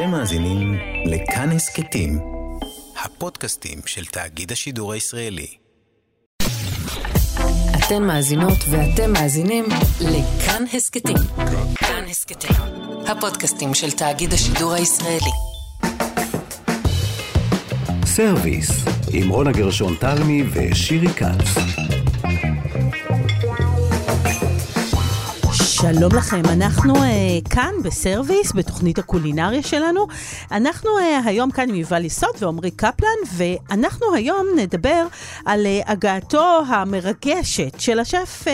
אתם מאזינים לכאן הסכתים, הפודקאסטים של תאגיד השידור הישראלי. אתן מאזינות ואתם מאזינים לכאן הסכתים. כאן הסכתים, הפודקאסטים של תאגיד השידור הישראלי. סרוויס, עם רונה גרשון תלמי ושירי כץ. שלום לכם, אנחנו אה, כאן בסרוויס, בתוכנית הקולינריה שלנו. אנחנו אה, היום כאן עם יובל יסוד ועמרי קפלן, ואנחנו היום נדבר על uh, הגעתו המרגשת של השף אה,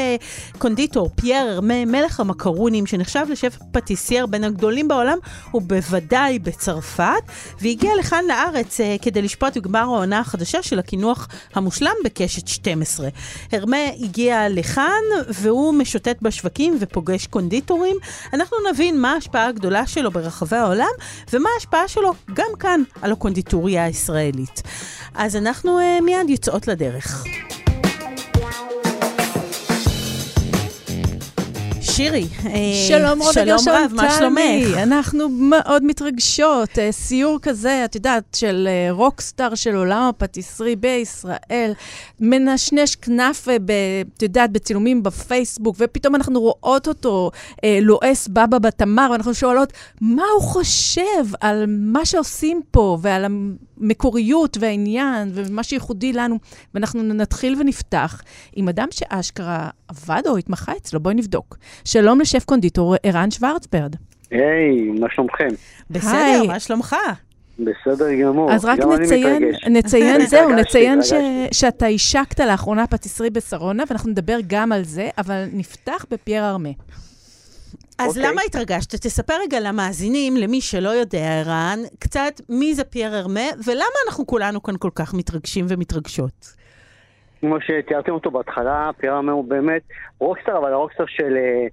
קונדיטור פייר מלך המקרונים, שנחשב לשף פטיסייר בין הגדולים בעולם, ובוודאי בצרפת, והגיע לכאן לארץ אה, כדי לשפוט בגמר העונה החדשה של הקינוח המושלם בקשת 12. ארמה הגיע לכאן, והוא משוטט בשווקים ופוגש... יש קונדיטורים, אנחנו נבין מה ההשפעה הגדולה שלו ברחבי העולם, ומה ההשפעה שלו גם כאן על הקונדיטוריה הישראלית. אז אנחנו uh, מיד יוצאות לדרך. שירי, שלום רונה שלום רב, מה שלומך? אנחנו מאוד מתרגשות. אה, סיור כזה, את יודעת, של אה, רוקסטאר של עולם הפטיסרי בישראל, מנשנש כנף, אה, את יודעת, בצילומים בפייסבוק, ופתאום אנחנו רואות אותו לועס בבא בתמר, ואנחנו שואלות, מה הוא חושב על מה שעושים פה, ועל המקוריות והעניין, ומה שייחודי לנו. ואנחנו נתחיל ונפתח עם אדם שאשכרה עבד או התמחה אצלו, בואי נבדוק. שלום לשף קונדיטור ערן שוורצברד. היי, מה שלומכם? בסדר, מה שלומך? בסדר גמור. אז רק נציין, נציין, זהו, נציין ש, שאתה השקת לאחרונה פטיסרי בשרונה, ואנחנו נדבר גם על זה, אבל נפתח בפייר ארמה. אז okay. למה התרגשת? תספר רגע למאזינים, למי שלא יודע, ערן, קצת מי זה פייר ארמה, ולמה אנחנו כולנו כאן כל כך מתרגשים ומתרגשות. כמו שתיארתם אותו בהתחלה, פייר ארמה הוא באמת rockstar, אבל ה rockstar של, אה,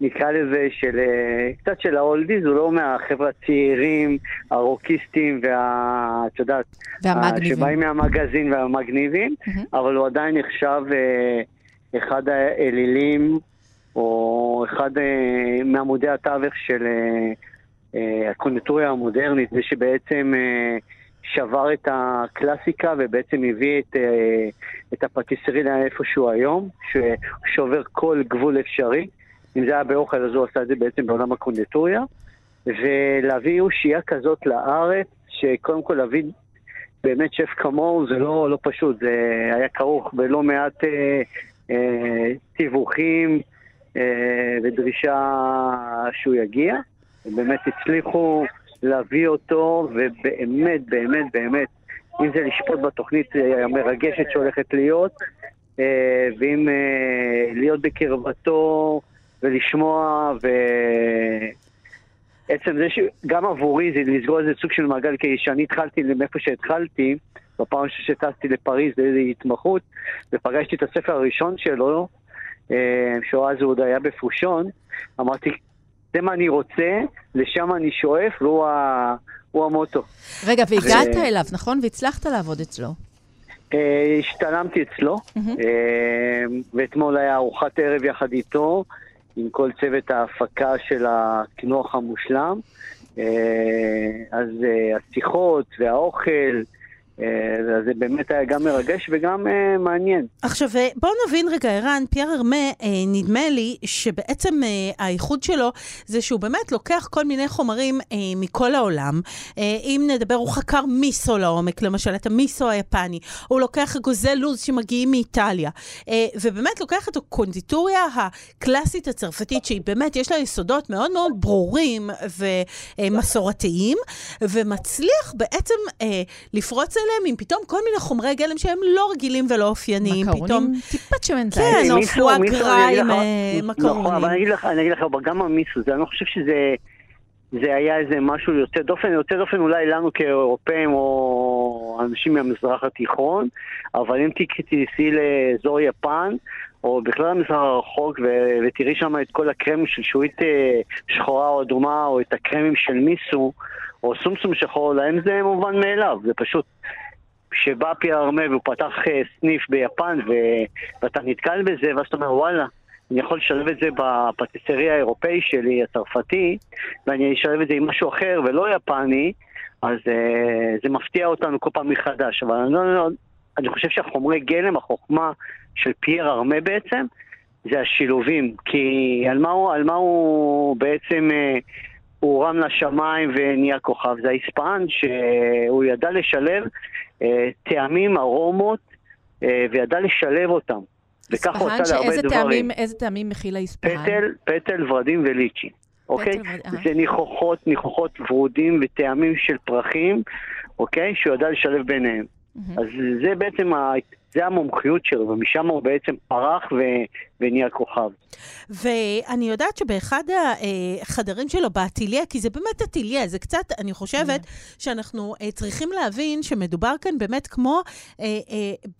נקרא לזה, של אה, קצת של ה oldies, הוא לא מהחבר'ה הצעירים, הרוקיסטים וה... את יודעת, והמגניבים. שבאים מהמגזין והמגניבים, mm-hmm. אבל הוא עדיין נחשב אה, אחד האלילים. או אחד מעמודי התווך של הקונדיטוריה המודרנית, זה שבעצם שבר את הקלאסיקה ובעצם הביא את, אה, את הפטיסרי לאיפה שהוא היום, ששובר כל גבול אפשרי. אם זה היה באוכל, אז הוא עשה את זה בעצם בעולם הקונדיטוריה. ולהביא אושייה כזאת לארץ, שקודם כל להביא באמת שף כמוהו זה לא, לא פשוט, זה היה כרוך בלא מעט אה, אה, תיווכים, אה, ודרישה שהוא יגיע. באמת הצליחו להביא אותו, ובאמת, באמת, באמת, אם זה לשפוט בתוכנית המרגשת שהולכת להיות, אה, ואם אה, להיות בקרבתו ולשמוע, ועצם זה שגם עבורי זה לסגור איזה סוג של מעגל, כי כשאני התחלתי מאיפה שהתחלתי, בפעם שטסתי לפריז לאיזו התמחות, ופגשתי את הספר הראשון שלו, אה, שהוא אז עוד היה בפושון, אמרתי, זה מה אני רוצה, לשם אני שואף, והוא ה... המוטו. רגע, והגעת ו... אליו, נכון? והצלחת לעבוד אצלו. אה, השתלמתי אצלו, mm-hmm. ואתמול היה ארוחת ערב יחד איתו, עם כל צוות ההפקה של הקינוח המושלם. אז השיחות והאוכל, אה, זה באמת היה גם מרגש וגם uh, מעניין. עכשיו, אה, בואו נבין רגע, ערן, פייר ארמה, uh, נדמה לי שבעצם uh, הייחוד שלו זה שהוא באמת לוקח כל מיני חומרים uh, מכל העולם. אם נדבר, הוא חקר מיסו לעומק, למשל, את המיסו היפני. הוא לוקח אגוזי לוז שמגיעים מאיטליה. ובאמת לוקח את הקונדיטוריה הקלאסית הצרפתית, שהיא באמת, יש לה יסודות מאוד מאוד ברורים ומסורתיים, ומצליח בעצם לפרוץ אליהם עם פתאום כל מיני חומרי גלם שהם לא רגילים ולא אופייניים. מקרונים, טיפת שמן זית. כן, או פואה גרה עם מקרונים. נכון, אבל אני אגיד לך, אני אגיד לך, גם המיסו, אני לא חושב שזה... זה היה איזה משהו יוצא דופן, יוצא דופן אולי לנו כאירופאים או אנשים מהמזרח התיכון, אבל אם תיסעי לאזור יפן, או בכלל המזרח הרחוק, ו- ותראי שם את כל הקרמים של שועית אה, שחורה או אדומה, או את הקרמים של מיסו, או סומסום שחור, להם זה מובן מאליו, זה פשוט... כשבא פייר ארמה והוא פתח אה, סניף ביפן ו... ואתה נתקל בזה, ואז אתה אומר וואלה, אני יכול לשלב את זה בפטיסריה האירופאי שלי, הצרפתי, ואני אשלב את זה עם משהו אחר ולא יפני, אז אה, זה מפתיע אותנו כל פעם מחדש. אבל אני, לא, לא, אני חושב שהחומרי גלם, החוכמה של פייר ארמה בעצם, זה השילובים. כי על מה הוא, על מה הוא בעצם... אה, הוא רם לשמיים ונהיה כוכב, זה האספן שהוא ידע לשלב אה, טעמים, ארומות, אה, וידע לשלב אותם. וככה הוא עשה להרבה דברים. טעמים, איזה טעמים מכיל האספן? פטל, פטל, ורדים וליצ'י. אוקיי? זה ניחוחות, ניחוחות ורודים וטעמים של פרחים, אוקיי? שהוא ידע לשלב ביניהם. אז זה בעצם. זה המומחיות שלו, ומשם הוא בעצם פרח ו... ונהיה כוכב. ואני יודעת שבאחד החדרים שלו, באטיליה, כי זה באמת אטיליה, זה קצת, אני חושבת mm. שאנחנו uh, צריכים להבין שמדובר כאן באמת כמו uh, uh,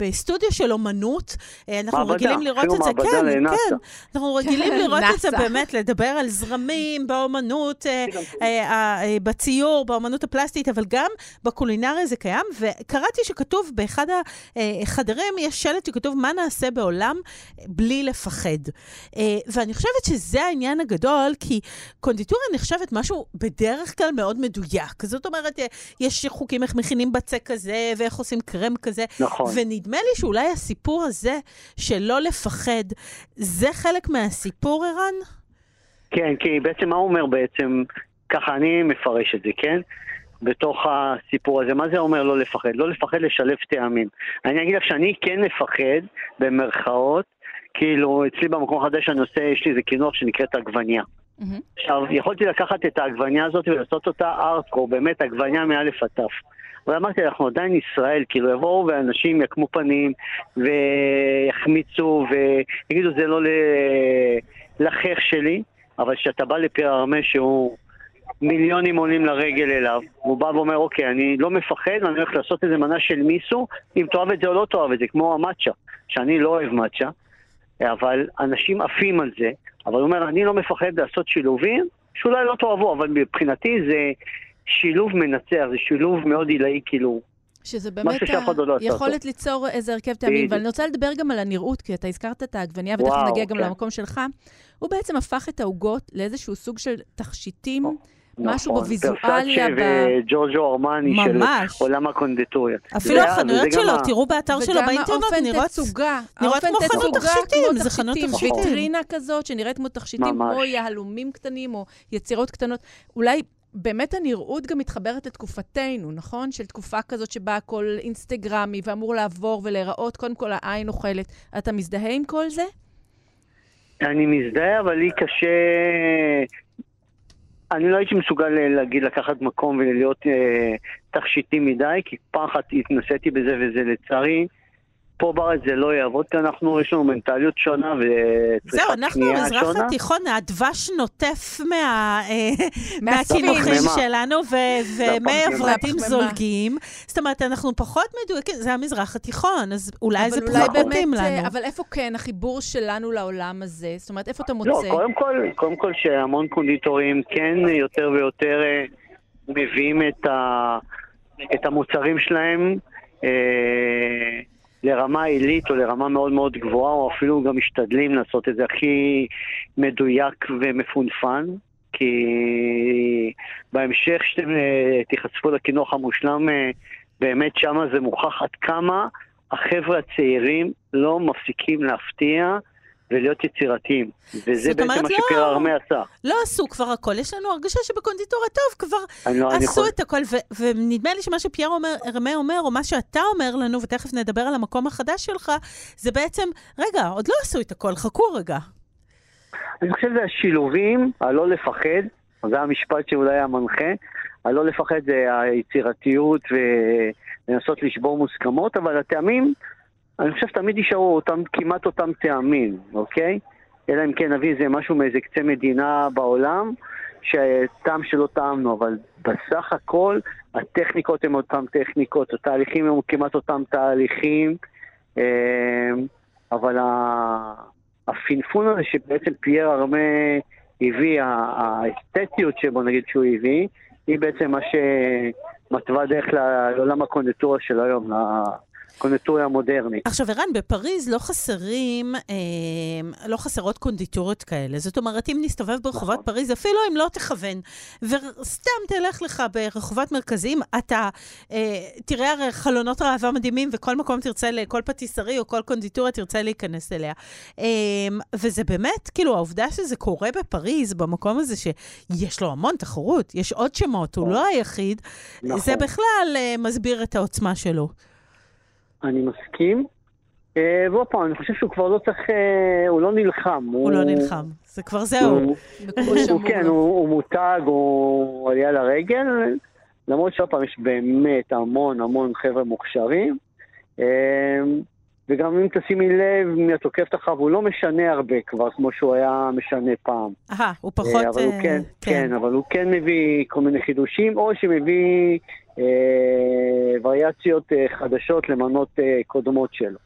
בסטודיו של אומנות. Uh, אנחנו מעבדה, רגילים לראות את זה, כן, לנאסה. כן, אנחנו רגילים לראות את זה באמת, לדבר על זרמים באומנות, uh, uh, בציור, באומנות הפלסטית, אבל גם בקולינריה זה קיים, וקראתי שכתוב באחד החדרים, יש שלט שכתוב מה נעשה בעולם בלי לפחד. ואני חושבת שזה העניין הגדול, כי קונדיטוריה נחשבת משהו בדרך כלל מאוד מדויק. זאת אומרת, יש חוקים איך מכינים בצק כזה, ואיך עושים קרם כזה. נכון. ונדמה לי שאולי הסיפור הזה, של לא לפחד, זה חלק מהסיפור, ערן? כן, כי בעצם מה הוא אומר בעצם? ככה אני מפרש את זה, כן? בתוך הסיפור הזה. מה זה אומר לא לפחד? לא לפחד לשלב טעמים. אני אגיד לך שאני כן מפחד, במרכאות, כאילו, אצלי במקום החדש אני עושה, יש לי איזה קינוח שנקראת עגבניה. Mm-hmm. עכשיו, יכולתי לקחת את העגבניה הזאת ולעשות אותה ארטקור, באמת עגבניה מאלף עד תף. אבל אמרתי, אנחנו עדיין ישראל, כאילו יבואו ואנשים יקמו פנים ויחמיצו ויגידו זה לא לחך שלי, אבל כשאתה בא לפיר ארמה שהוא מיליונים עולים לרגל אליו, הוא בא ואומר, אוקיי, אני לא מפחד ואני הולך לעשות איזה מנה של מיסו, אם תאהב את זה או לא תאהב את זה, כמו המצ'ה, שאני לא אוהב מצ'ה, אבל אנשים עפים על זה, אבל הוא אומר, אני לא מפחד לעשות שילובים, שאולי לא תאהבו, אבל מבחינתי זה שילוב מנצח, זה שילוב מאוד עילאי, כאילו, שזה באמת היכולת ליצור איזה הרכב טעמים. ואני רוצה לדבר גם על הנראות, כי אתה הזכרת את העגבנייה, ותכף נגיע גם כן. למקום שלך. הוא בעצם הפך את העוגות לאיזשהו סוג של תכשיטים. משהו נכון, בוויזואליה. ב... וג'ורג'ו ארמני של עולם הקונדטוריה. אפילו החנויות שלו, תראו באתר שלו באינטרנט, נראות... תצוגה. נראות כמו חנות תכשיטים, זה חנות תכשיטים. ויטרינה כזאת שנראית כמו תכשיטים, כמו יהלומים קטנים או יצירות קטנות. אולי באמת הנראות גם מתחברת לתקופתנו, נכון? של תקופה כזאת שבה הכל אינסטגרמי ואמור לעבור ולהיראות, קודם כל העין אוכלת. אתה מזדהה עם כל זה? אני מזדהה, אבל לי קשה... אני לא הייתי מסוגל להגיד לקחת מקום ולהיות אה, תכשיטי מדי, כי אחת התנסיתי בזה וזה לצערי פה בארץ זה לא יעבוד, כי אנחנו, יש לנו מנטליות שונה וצריכת. זהו, אנחנו במזרח התיכון, הדבש נוטף מה, אה, שלנו, ומי הברדים זולגים. זאת אומרת, אנחנו פחות מדויקים, זה המזרח התיכון, אז אולי זה פחות מתאים אה, לנו. אבל איפה כן החיבור שלנו לעולם הזה? זאת אומרת, איפה אתה מוצא? לא, קודם כל, קודם כל שהמון קונדיטורים כן יותר ויותר אה, מביאים את המוצרים שלהם. לרמה עילית או לרמה מאוד מאוד גבוהה, או אפילו גם משתדלים לעשות את זה הכי מדויק ומפונפן, כי בהמשך שאתם אה, תיחשפו לקינוח המושלם, אה, באמת שמה זה מוכח עד כמה החבר'ה הצעירים לא מפסיקים להפתיע. ולהיות יצירתיים. וזה בעצם מה לא, שפייר ארמה עשה. לא עשו כבר הכל, יש לנו הרגשה שבקונדיטוריה טוב כבר לא, עשו יכול... את הכל, ו- ונדמה לי שמה שפייר ארמה אומר, או מה שאתה אומר לנו, ותכף נדבר על המקום החדש שלך, זה בעצם, רגע, עוד לא עשו את הכל, חכו רגע. אני חושב שזה השילובים, הלא לפחד, זה המשפט שאולי המנחה, הלא לפחד זה היצירתיות ולנסות לשבור מוסכמות, אבל הטעמים... אני חושב שתמיד יישארו אותם, כמעט אותם טעמים, אוקיי? אלא אם כן נביא איזה משהו מאיזה קצה מדינה בעולם, שטעם שלא טעמנו, אבל בסך הכל הטכניקות הן אותן טכניקות, התהליכים הם כמעט אותם תהליכים, אמ, אבל הפינפון הזה שבעצם פייר ארמה הביא, האסתטיות שבו נגיד שהוא הביא, היא בעצם מה שמתווה דרך לעולם הקונדטורה של היום, קונדיטוריה מודרנית. עכשיו, ערן, בפריז לא חסרים, אה, לא חסרות קונדיטוריות כאלה. זאת אומרת, אם נסתובב ברחובות נכון. פריז, אפילו אם לא תכוון, וסתם תלך לך ברחובות מרכזיים, אתה אה, תראה הרי חלונות ראווה מדהימים, וכל מקום תרצה, כל פטיסרי או כל קונדיטוריה תרצה להיכנס אליה. אה, וזה באמת, כאילו, העובדה שזה קורה בפריז, במקום הזה שיש לו המון תחרות, יש עוד שמות, הוא נכון. לא היחיד, נכון. זה בכלל אה, מסביר את העוצמה שלו. אני מסכים. אה, ועוד פעם, אני חושב שהוא כבר לא צריך, אה, הוא לא נלחם. הוא לא נלחם. זה כבר זהו. כן. הוא, הוא מותג, הוא עלייה לרגל, למרות שעוד פעם יש באמת המון המון חבר'ה מוכשרים. אה, וגם אם תשימי לב, מי התוקף אחריו, הוא לא משנה הרבה כבר, כמו שהוא היה משנה פעם. אהה, הוא פחות... אבל הוא אה, כן, כן, אבל הוא כן מביא כל מיני חידושים, או שמביא וריאציות אה, חדשות למנות אה, קודמות שלו.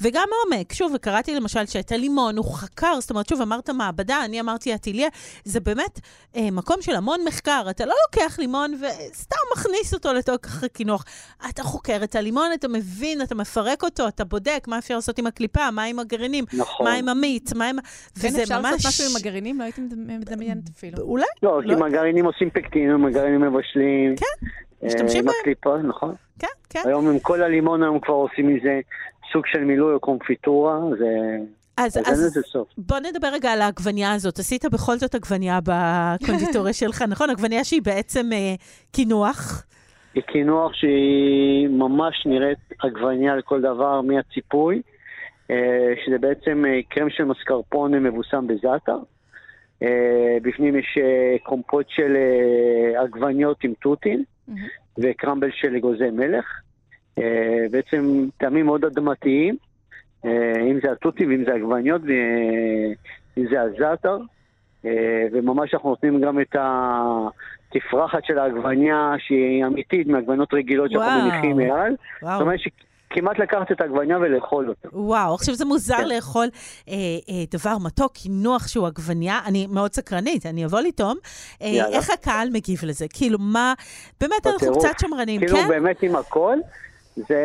וגם עומק, שוב, וקראתי למשל שאת הלימון הוא חקר, זאת אומרת, שוב, אמרת מעבדה, אני אמרתי אטיליה, זה באמת אה, מקום של המון מחקר. אתה לא לוקח לימון וסתם מכניס אותו לתוך הקינוח. אתה חוקר את הלימון, אתה מבין, אתה מפרק אותו, אתה בודק מה אפשר לעשות עם הקליפה, מה עם הגרעינים, נכון. מה עם המיץ, מה עם... כן, אפשר לעשות משהו עם הגרעינים? לא הייתי מדמיינת אפילו. אולי, לא, לא. כי עם הגרעינים עושים פקטין, עם הגרעינים מבשלים. כן, אה, משתמשים עם בהם. הקליפה, נכון. כן, כן. היום עם כל הלימון היום כבר עושים מזה סוג של מילוי או קונפיטורה, זה... אז, אז. בוא נדבר רגע על העגבנייה הזאת. עשית בכל זאת עגבנייה בקונדיטוריה שלך, נכון? עגבנייה שהיא בעצם אה, קינוח. היא קינוח שהיא ממש נראית עגבנייה לכל דבר מהציפוי, אה, שזה בעצם אה, קרם של מסקרפון מבוסם בזאטר. אה, בפנים יש אה, קומפוט של אה, עגבניות עם תותים מהמם. וקרמבל של אגוזי מלך. בעצם טעמים מאוד אדמתיים, אם זה התותים ואם זה עגבניות ואם זה. אה, וממש אנחנו נותנים גם את התפרחת של העגבניה שהיא אמיתית מעגבניות רגילות שאנחנו. מניחים מעל. זאת. אומרת שכמעט לקחת את העגבניה ולאכול אותה. וואו, עכשיו זה מוזר כן. לאכול אה, אה, דבר מתוק, קינוח שהוא עגבנייה. אני מאוד סקרנית, אני אבוא לטעום. אה, יאללה. איך הקהל מגיב לזה? כאילו, מה... באמת, אנחנו. קצת שמרנים, כאילו כן? באמת עם הכל, זה...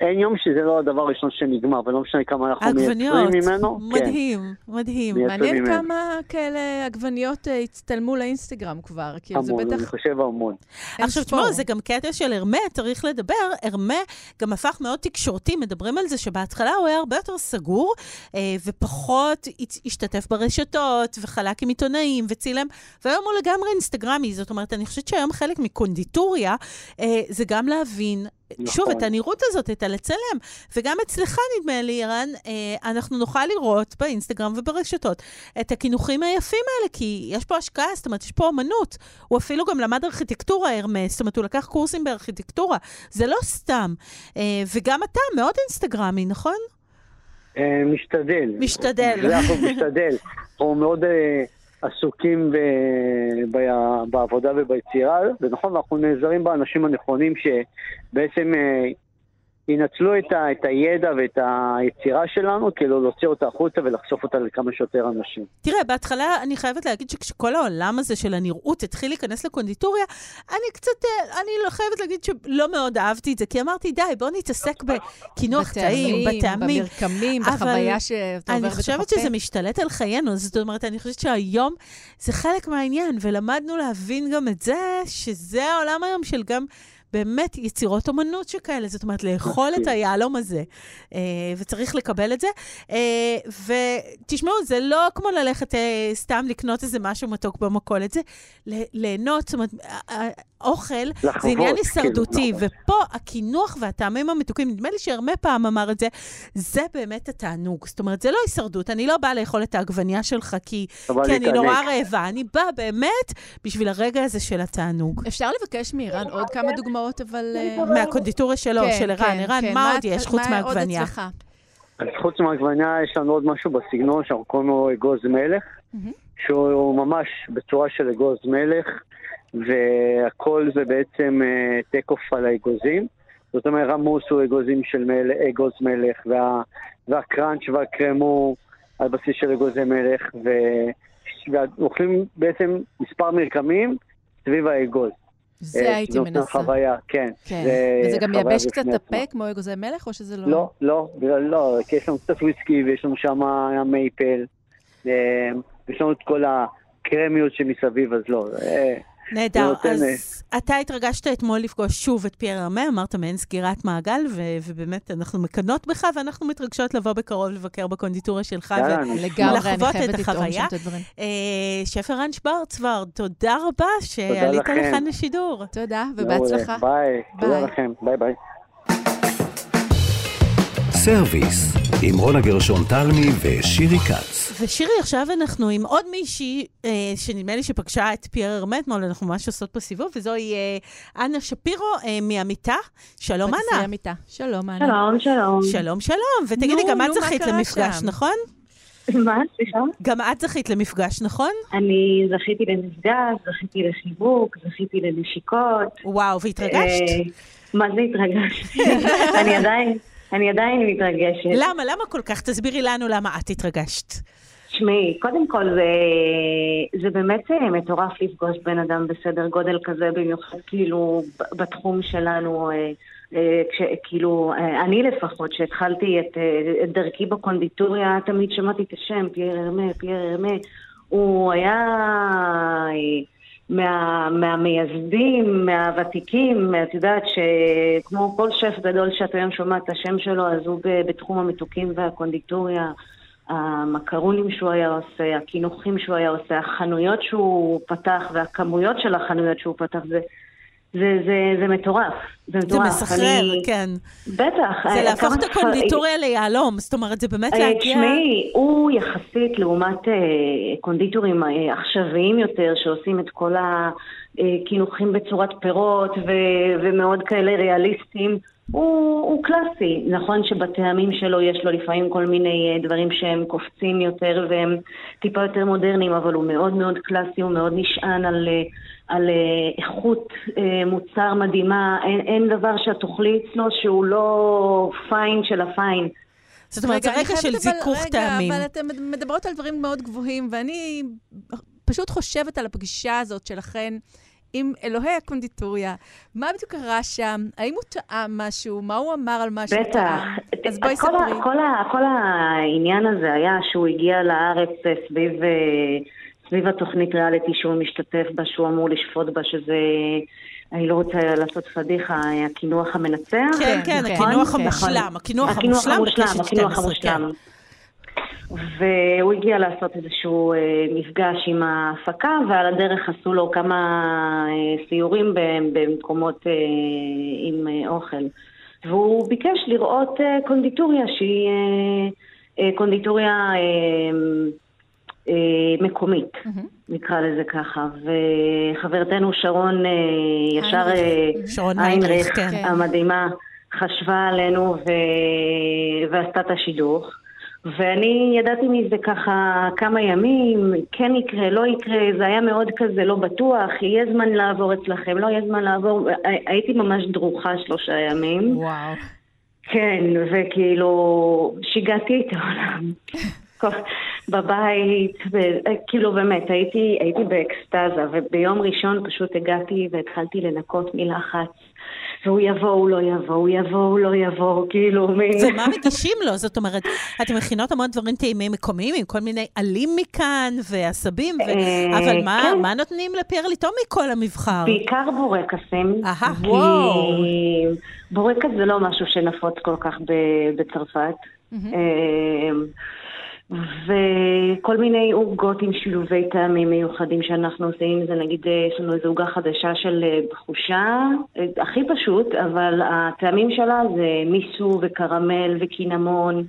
אין יום שזה לא הדבר הראשון שנגמר, ולא משנה כמה אנחנו עגבניות, מייצרים ממנו. כן. מדהים, מדהים. מייצרים מעניין ממנו. כמה כאלה עגבניות אה, הצטלמו לאינסטגרם כבר, כאילו זה המון, בטח... אני חושב המון. אין עכשיו. תשמעו, זה גם קטע של הרמה, צריך לדבר. הרמה גם הפך מאוד תקשורתי. מדברים על זה שבהתחלה הוא היה הרבה יותר סגור, אה, ופחות השתתף ברשתות, וחלק עם עיתונאים, וצילם, והיום הוא לגמרי אינסטגרמי. זאת אומרת, אני חושבת שהיום חלק מקונדיטוריה אה, זה גם להבין נכון. שוב, את הנראות הזאת, את הלצלם. וגם אצלך, נדמה לי, ערן, אה, אנחנו נוכל לראות באינסטגרם וברשתות את הקינוחים היפים האלה, כי יש פה השקעה, זאת אומרת, יש פה אמנות. הוא אפילו גם למד ארכיטקטורה, הרמס, זאת אומרת, הוא לקח קורסים בארכיטקטורה. זה לא סתם. אה, וגם אתה מאוד אינסטגרמי, נכון? אה, משתדל. משתדל. משתדל. אנחנו מאוד עסוקים ב- ב- בעבודה וביצירה, ונכון, אנחנו נעזרים באנשים הנכונים שבעצם אה, ינצלו את, ה, את הידע ואת היצירה שלנו, כאילו להוציא אותה החוצה ולחשוף אותה לכמה שיותר אנשים. תראה, בהתחלה אני חייבת להגיד שכשכל העולם הזה של הנראות התחיל להיכנס לקונדיטוריה, אני קצת, אה, אני לא חייבת להגיד שלא מאוד אהבתי את זה, כי אמרתי, די, בואו נתעסק בקינוח טעים, בטעמים. במרקמים, בחוויה שאתה עובר אני בתוך חושבת הפה. שזה משתלט על חיינו, זאת אומרת, אני חושבת שהיום זה חלק מהעניין, ולמדנו להבין גם את זה, שזה העולם היום של גם... באמת יצירות אומנות שכאלה, זאת אומרת, לאכול את מסכים. היהלום הזה, אה, וצריך לקבל את זה. אה, ותשמעו, זה לא כמו ללכת אה, סתם לקנות איזה משהו מתוק במכולת, זה ליהנות, זאת אומרת, אוכל זה לחוות, עניין כאילו, הישרדותי, נכון. ופה הקינוח והטעמים המתוקים, נדמה לי שהרמה פעם אמר את זה, זה באמת התענוג. זאת אומרת, זה לא הישרדות, אני לא באה לאכול את העגבנייה שלך כי, כי אני. נורא רעבה, אני באה באמת בשביל הרגע הזה של התענוג. אפשר לבקש מערן עוד כמה דוגמאות, אבל... אה, מהקונדיטוריה שלו, כן, של ערן. כן, ערן, כן. מה עוד יש חוץ מה עוד מעגבנייה? אצלך? אז חוץ מהעגבניה יש לנו עוד משהו בסגנון שאנחנו קוראים לו אגוז מלך, מהמם. שהוא ממש בצורה של אגוז מלך, והכל זה בעצם טק אוף על האגוזים. זאת אומרת, רמוס הוא אגוזים של מל... אגוז מלך, וה... והקראנץ' והקרם הוא על בסיס של אגוזי מלך, ו... ואוכלים בעצם מספר מרקמים סביב האגוז. זה אה, הייתי מנסה. חוויה, כן. כן. זה וזה גם מייבש קצת את. הפה כמו אגוזי מלך, או שזה לא? לא, לא, לא, לא, כי יש לנו קצת וויסקי ויש לנו שם מייפל, אה, יש לנו את כל הקרמיות שמסביב, אז לא. נהדר. אז אתה התרגשת אתמול לפגוש שוב את פייר ארמה, אמרת מעין סגירת מעגל, ו- ובאמת אנחנו מקנאות בך, ואנחנו מתרגשות לבוא בקרוב לבקר בקונדיטוריה שלך. ו- יאללה, נשמע. לגמרי, אני לחוות את החוויה. אה, שף ערן שוורצברד, תודה רבה שעלית. לכאן לשידור. תודה. ובהצלחה. ביי, תודה. לכם, ביי ביי. סרוויס, עם רונה גרשון תלמי ושירי כץ. ושירי, עכשיו אנחנו עם עוד מישהי אה, שנדמה לי שפגשה את פייר ארמה אתמול, אנחנו ממש עושות פה סיבוב, וזוהי אה, אנה שפירו אה, מהמיטה. שלום, אנה. שלום, אנה. שלום, שלום. שלום, שלום. ותגידי, נו, גם את נו, זכית למפגש, שם? נכון? מה, סליחה? גם את זכית למפגש, נכון? אני זכיתי למפגש, זכיתי לחיבוק, זכיתי לנשיקות. וואו, והתרגשת? אה, מה זה התרגשתי? אני עדיין, אני עדיין מתרגשת. למה? למה כל כך? תסבירי לנו למה את התרגשת. תשמעי, קודם כל זה, זה באמת אה, מטורף לפגוש בן אדם בסדר גודל כזה, במיוחד כאילו בתחום שלנו. אה, אה, כש, כאילו, אני לפחות, שהתחלתי את, את דרכי בקונדיטוריה, תמיד שמעתי את השם, פייר ארמה, פייר ארמה. הוא היה מה, מהמייסדים, מהוותיקים, את יודעת שכמו כל שף גדול שאת היום שומעת את השם שלו, אז הוא בתחום המתוקים והקונדיטוריה. המקרונים שהוא היה עושה, הקינוחים שהוא היה עושה, החנויות שהוא פתח והכמויות של החנויות שהוא פתח, זה, זה, זה, זה מטורף. זה זה מטורף. מסחרר, אני- כן. בטח. זה אה, להפוך את הקונדיטוריה ליהלום, זאת אומרת, זה באמת אה, להגיע... תשמעי, הוא יחסית לעומת אה, קונדיטורים אה, עכשוויים יותר, שעושים את כל הקינוחים בצורת פירות ו- ומאוד כאלה ריאליסטיים, הוא, הוא קלאסי. נכון שבטעמים שלו יש לו לפעמים כל מיני דברים שהם קופצים יותר והם טיפה יותר מודרניים, אבל הוא מאוד מאוד קלאסי, הוא מאוד נשען על... על אה, איכות אה, מוצר מדהימה, אין, אין דבר שאת תאכלי אצלו שהוא לא פיין של הפיין. זאת אומרת, זה רגע של זיכוך טעמים. רגע, אבל אתן מדברות על דברים מאוד גבוהים, ואני פשוט חושבת על הפגישה הזאת שלכן עם אלוהי הקונדיטוריה. מה בדיוק קרה שם? האם הוא טעם משהו? מה הוא אמר על מה שהוא בטח. טעם? אז בואי ספרי. כל, העניין הזה היה שהוא הגיע לארץ אה, סביב, סביב התוכנית ריאליטי שהוא משתתף בה, שהוא אמור לשפוט בה, שזה... אני לא רוצה לעשות פדיחה, הקינוח המנצח. כן, כן, כן, הקינוח כן. המושלם, הקינוח הקינוח המושלם המושלם, בקשת הקינוח 12, כן. המושלם. והוא הגיע לעשות איזשהו אה, מפגש עם ההפקה, ועל הדרך עשו לו כמה אה, סיורים במקומות אה, עם אוכל. והוא ביקש לראות קונדיטוריה שהיא קונדיטוריה מקומית, נקרא לזה ככה. וחברתנו שרון אה, ישר... אה, היינריך, היינריך כן. המדהימה חשבה עלינו ו... ועשתה את השידוך. ואני ידעתי מזה ככה כמה ימים, כן יקרה, לא יקרה, זה היה מאוד כזה לא בטוח, יהיה זמן לעבור אצלכם, לא יהיה זמן לעבור, הי- הייתי ממש דרוכה שלושה ימים. וואו. כן, וכאילו שיגעתי את העולם. בבית, ו- כאילו באמת, הייתי, הייתי באקסטזה, וביום ראשון פשוט הגעתי והתחלתי לנקות מלחץ. והוא יבוא, הוא לא יבוא, הוא יבוא, הוא לא יבוא, כאילו, מין... ומה מגישים לו? זאת אומרת, אתם מכינות המון דברים טעימים מקומיים, עם כל מיני עלים מכאן ועשבים, ו... אה, אבל מה, כן. מה נותנים לפייר לטעום מכל המבחר? בעיקר בורקסים. אהה, וואו. בורקס זה לא משהו שנפוץ כל כך ב- בצרפת. אמ, וכל מיני עוגות עם שילובי טעמים מיוחדים שאנחנו עושים, זה נגיד, אה, יש לנו איזו עוגה חדשה של אה, בחושה, אה, הכי פשוט, אבל הטעמים שלה זה מיסו וקרמל וקינמון,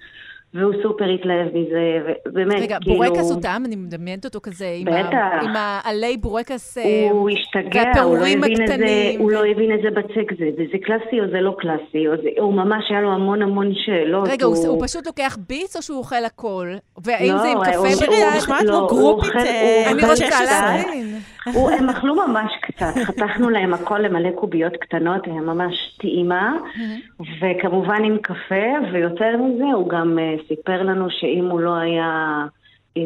והוא סופר התלהב מזה, ובאמת, רגע, כאילו... בורקס הוא טעם? אני מדמיינת אותו כזה, עם ה-. עם העלי בורקס... אה, הוא השתגע, הוא לא והפירורים הבין את זה, הקטנים. הוא לא הבין את זה בצק זה, וזה קלאסי או זה לא קלאסי, או זה, הוא ממש היה לו המון המון שאלות. רגע, הוא, הוא פשוט לוקח ביס או שהוא אוכל הכל? והאם לא, זה עם הוא- קפה הוא-? את נשמעת לא, כמו הוא גרופית אוכל- אה, הוא אני רוצה 16. להבין. הם אכלו ממש קצת, חתכנו להם הכל למלא קוביות קטנות, הם ממש טעימה, וכמובן עם קפה, ויותר מזה, הוא גם uh, סיפר לנו שאם הוא לא היה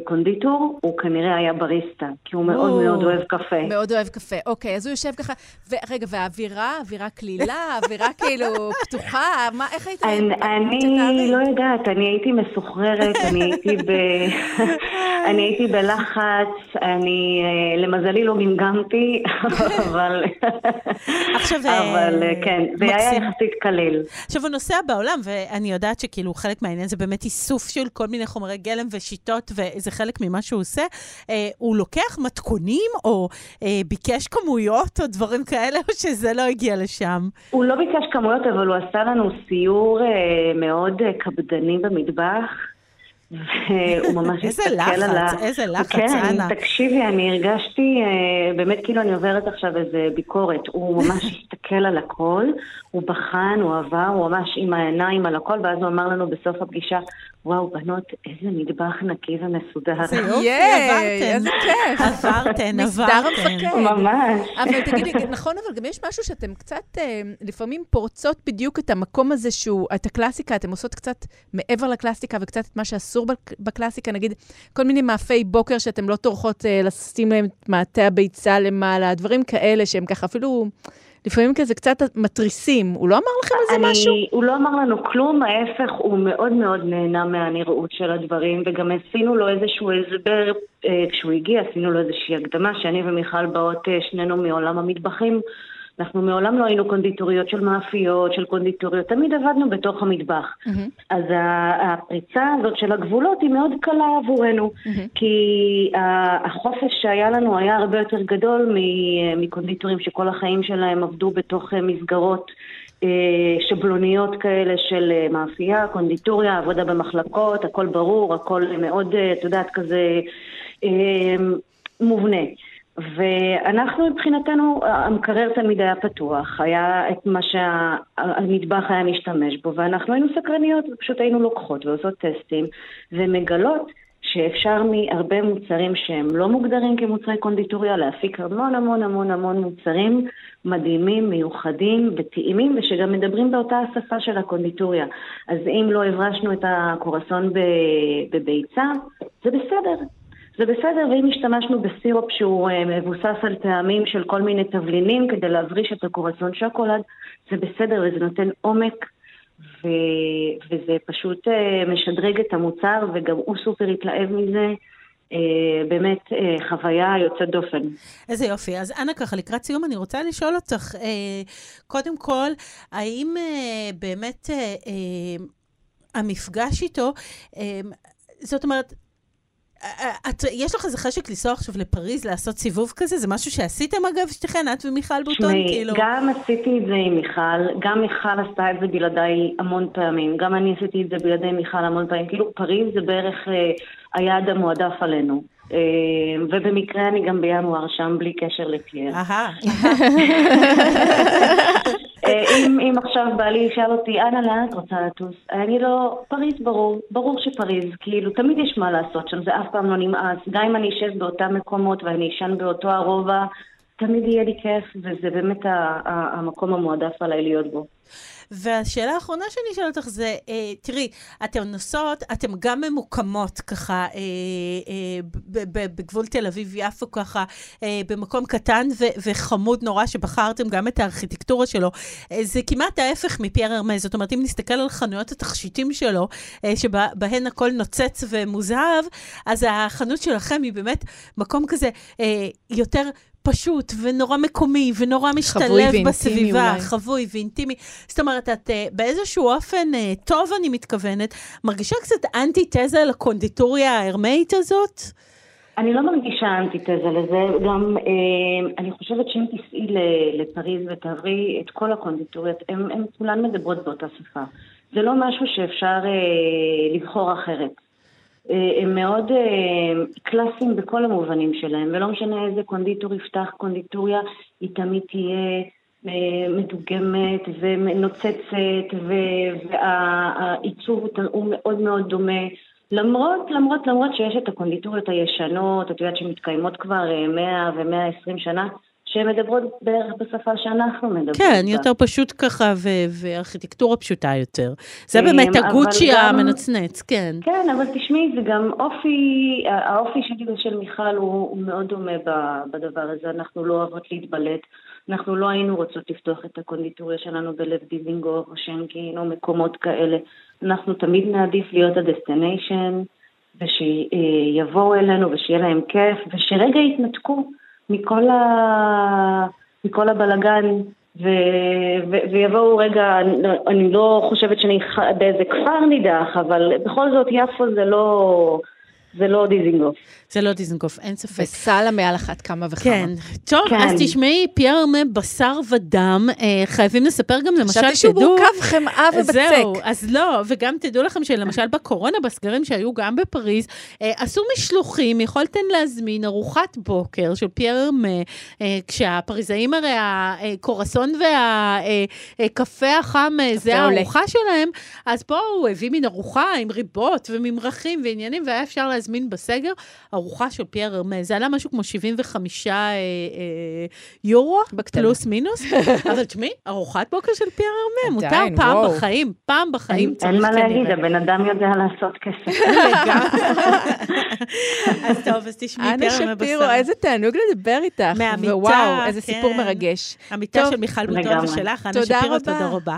קונדיטור, הוא כנראה היה בריסטה, כי הוא מאוד מאוד אוהב קפה. מאוד אוהב קפה. אוקיי, אז הוא יושב ככה, ורגע, והאווירה, אווירה קלילה, אווירה כאילו פתוחה, מה, איך היית... אני לא יודעת, אני הייתי מסוחררת, אני הייתי ב... אני הייתי בלחץ, אני, אה, למזלי לא גמגמתי, אבל... עכשיו, אבל אה, כן, זה היה יחסית קליל. עכשיו, הוא נוסע בעולם, ואני יודעת שכאילו חלק מהעניין זה באמת איסוף של כל מיני חומרי גלם ושיטות, וזה חלק ממה שהוא עושה. אה, הוא לוקח מתכונים, או אה, ביקש כמויות, או דברים כאלה, או שזה לא הגיע לשם? הוא לא ביקש כמויות, אבל הוא עשה לנו סיור אה, מאוד אה, קפדני במטבח. והוא ממש הסתכל על ה... איזה לחץ, איזה לחץ, אנה. כן, תקשיבי, אני הרגשתי, אה, באמת כאילו אני עוברת עכשיו איזה ביקורת. הוא ממש הסתכל על הכל, הוא בחן, הוא עבר, הוא ממש עם העיניים על הכל, ואז הוא אמר לנו בסוף הפגישה, וואו, בנות, איזה מטבח נקי ומסודר. זה יופי, עברתן. איזה כיף. עברתן, עברתן. ממש. אבל תגידי, נכון, אבל גם יש משהו שאתם קצת, אה, לפעמים פורצות בדיוק את המקום הזה שהוא, את הקלאסיקה, אתם עושות קצת מעבר לקלאסיקה וקצת את מה שאסור בקלאסיקה, נגיד, כל מיני מאפי בוקר שאתם לא טורחות אה, לשים להם את מעטה הביצה למעלה, דברים כאלה שהם ככה אפילו... לפעמים כזה קצת מתריסים. הוא לא אמר לכם על זה משהו? הוא לא אמר לנו כלום, ההפך, הוא מאוד מאוד נהנה מהנראות של הדברים, וגם עשינו לו איזשהו הסבר, אה, כשהוא הגיע עשינו לו איזושהי הקדמה, שאני ומיכל באות אה, שנינו מעולם המטבחים. אנחנו מעולם לא היינו קונדיטוריות של מאפיות, של קונדיטוריות, תמיד עבדנו בתוך המטבח. Mm-hmm. אז הפריצה הזאת של הגבולות היא מאוד קלה עבורנו, mm-hmm. כי החופש שהיה לנו היה הרבה יותר גדול מקונדיטורים שכל החיים שלהם עבדו בתוך מסגרות. אה, שבלוניות כאלה של אה, מאפייה, קונדיטוריה, עבודה במחלקות, הכל ברור, הכל מאוד, אה, את יודעת, כזה מובנה. ואנחנו מבחינתנו, המקרר תמיד היה פתוח, היה את מה שהמטבח היה משתמש בו, ואנחנו היינו סקרניות, ופשוט היינו לוקחות ועושות טסטים, ומגלות שאפשר מהרבה מוצרים שהם לא מוגדרים כמוצרי קונדיטוריה להפיק המון המון המון המון מוצרים מדהימים, מיוחדים וטעימים ושגם מדברים באותה השפה של הקונדיטוריה. אז אם לא הברשנו את הקורסון בביצה, זה בסדר, זה בסדר, ואם השתמשנו בסירופ שהוא uh, מבוסס על טעמים של כל מיני תבלינים כדי להבריש את הקורסון שוקולד, זה בסדר וזה נותן עומק, ו... וזה פשוט uh, משדרג את המוצר, וגם הוא סופר התלהב מזה. Uh, באמת חוויה יוצאת דופן. איזה יופי. אז אנה, ככה לקראת סיום, אני רוצה לשאול אותך, קודם כל, האם באמת המפגש איתו, זאת אומרת, את, יש לך איזה חשק לנסוע עכשיו לפריז, לעשות סיבוב כזה? זה משהו שעשיתם אגב, שתיכן, את ומיכל בוטון? כאילו... גם עשיתי את זה עם מיכל, גם מיכל עשתה את זה בלעדיי המון פעמים, גם אני עשיתי את זה בלעדי מיכל המון פעמים. כאילו, פריז זה בערך אה, היעד המועדף עלינו. אה, ובמקרה אני גם בינואר שם, בלי קשר לפייר. אהה. אה, אם, אם עכשיו בעלי ישאל אותי, אנה, לאן את רוצה לטוס? אני לא, פריז ברור, ברור שפריז, כאילו, תמיד יש מה לעשות שם, זה אף פעם לא נמאס. גם אם אני אשב באותם מקומות ואני אשן באותו הרובע, תמיד יהיה לי כיף, וזה באמת המקום המועדף עליי להיות בו. והשאלה האחרונה שאני אשאל אותך זה, אה, תראי, אתן נוסעות, אתן גם ממוקמות ככה אה, אה, בגבול תל אביב-יפו ככה, אה, במקום קטן ו- וחמוד נורא, שבחרתם גם את הארכיטקטורה שלו. אה, זה כמעט ההפך מפייר הרמז, זאת אומרת, אם נסתכל על חנויות התכשיטים שלו, אה, שבהן הכל נוצץ ומוזהב, אז החנות שלכם היא באמת מקום כזה אה, יותר... פשוט ונורא מקומי ונורא משתלב בסביבה, אולי. חבוי ואינטימי. זאת אומרת, את uh, באיזשהו אופן uh, טוב, אני מתכוונת, מרגישה קצת אנטי-תזה לקונדיטוריה ההרמאית הזאת? אני לא מרגישה אנטי-תזה לזה, גם אה, אני חושבת שאם תיסעי לפריז ותעברי את כל הקונדיטוריות, הן כולן מדברות באותה שפה. זה לא משהו שאפשר אה, לבחור אחרת. אה, הם מאוד אה, קלאסיים בכל המובנים שלהם, ולא משנה איזה קונדיטור יפתח קונדיטוריה, היא תמיד תהיה אה, מדוגמת ונוצצת, והעיצוב הוא מאוד מאוד דומה. למרות, למרות, למרות שיש את הקונדיטוריות הישנות, את יודעת שמתקיימות כבר 100 ו-120 שנה, שהן מדברות בערך בשפה שאנחנו מדברים. כן, בה. יותר פשוט ככה, ו- וארכיטקטורה פשוטה יותר. זה אמ, באמת הגוצ'י המנצנץ, כן. כן, אבל תשמעי, זה גם אופי, האופי שלי ושל מיכל הוא, הוא מאוד דומה בדבר הזה. אנחנו לא אוהבות להתבלט. אנחנו לא היינו רוצות לפתוח את הקונדיטוריה שלנו בלב דיזינגוף או שנקין או מקומות כאלה. אנחנו תמיד נעדיף להיות ה destination, ושיבואו אלינו ושיהיה להם כיף, ושרגע יתנתקו מכל, ה... מכל הבלגן. ו... ו... ויבואו רגע, אני, לא חושבת שאני באיזה כפר נידח, אבל בכל זאת יפו זה לא, זה לא דיזינגוף. זה לא דיזנגוף, אין ספק. וסאלה מעל אחת כמה וכמה. כן. טוב, כן. אז תשמעי, פייר ארמה, בשר ודם, אה, חייבים לספר גם למשל, חשבתי שהוא. מורכב חמאה ובצק. זהו, אז לא, וגם תדעו לכם שלמשל בקורונה, בסגרים שהיו גם בפריז, אה, עשו משלוחים, יכולתן להזמין ארוחת בוקר של פייר ארמה, אה, כשהפריזאים הרי הקרואסון והקפה החם, אה, זה עולה. הארוחה שלהם, אז פה הוא הביא מין ארוחה עם ריבות וממרחים ועניינים, והיה אפשר להזמין בסגר ארוחה של פייר ארמה. זה עלה משהו כמו 75 אה, אה, יורו, בקטנה. פלוס מינוס, אבל תשמעי, ארוחת בוקר של פייר ארמה, מותר פעם וואו. בחיים, פעם בחיים אין, מה להגיד. הבן אדם יודע לעשות כסף. אז טוב, אז תשמעי אנה פייר ארמה שפירו, בשר. איזה תענוג לדבר איתך. מהמיטה, ווואו, איזה כן. סיפור מרגש. המיטה של מיכל בוטון. ושלך, אנה שפירו. תודה רבה.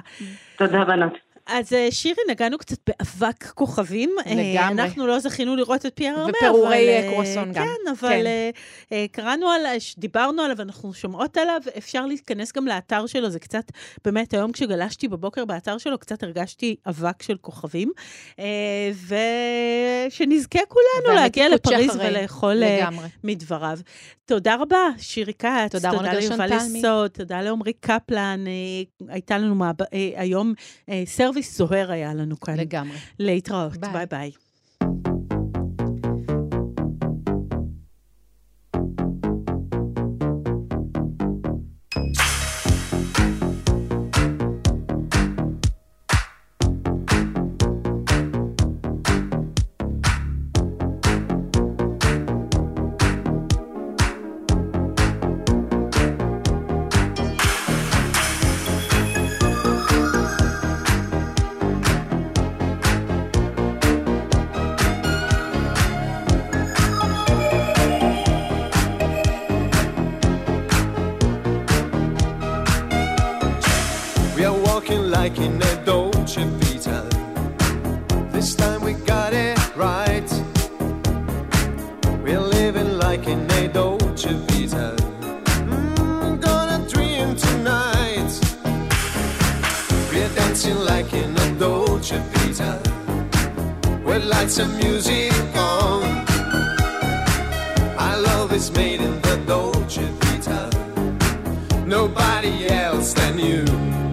תודה בנות. אז אה, שירי, נגענו קצת באבק כוכבים. אה, לגמרי. אנחנו לא זכינו לראות את פייר אבל... ופירורי, אה, אה, קרואסון גם. כן, אבל כן. קראנו עליו, דיברנו עליו, אנחנו שומעות עליו, אפשר להתכנס גם לאתר שלו, זה קצת, באמת, היום כשגלשתי בבוקר באתר שלו, קצת הרגשתי אבק של כוכבים. ושנזכה כולנו להגיע לפריז שאחרי. ולאכול לגמרי. מדבריו. תודה רבה, שירי כץ. תודה, תודה ליובל. יסוד, תודה לעמרי קפלן. הייתה לנו. אה, היום אה, סרוויס זוהר היה לנו כאן. לגמרי. להתראות, ביי. ביי Nobody else than you.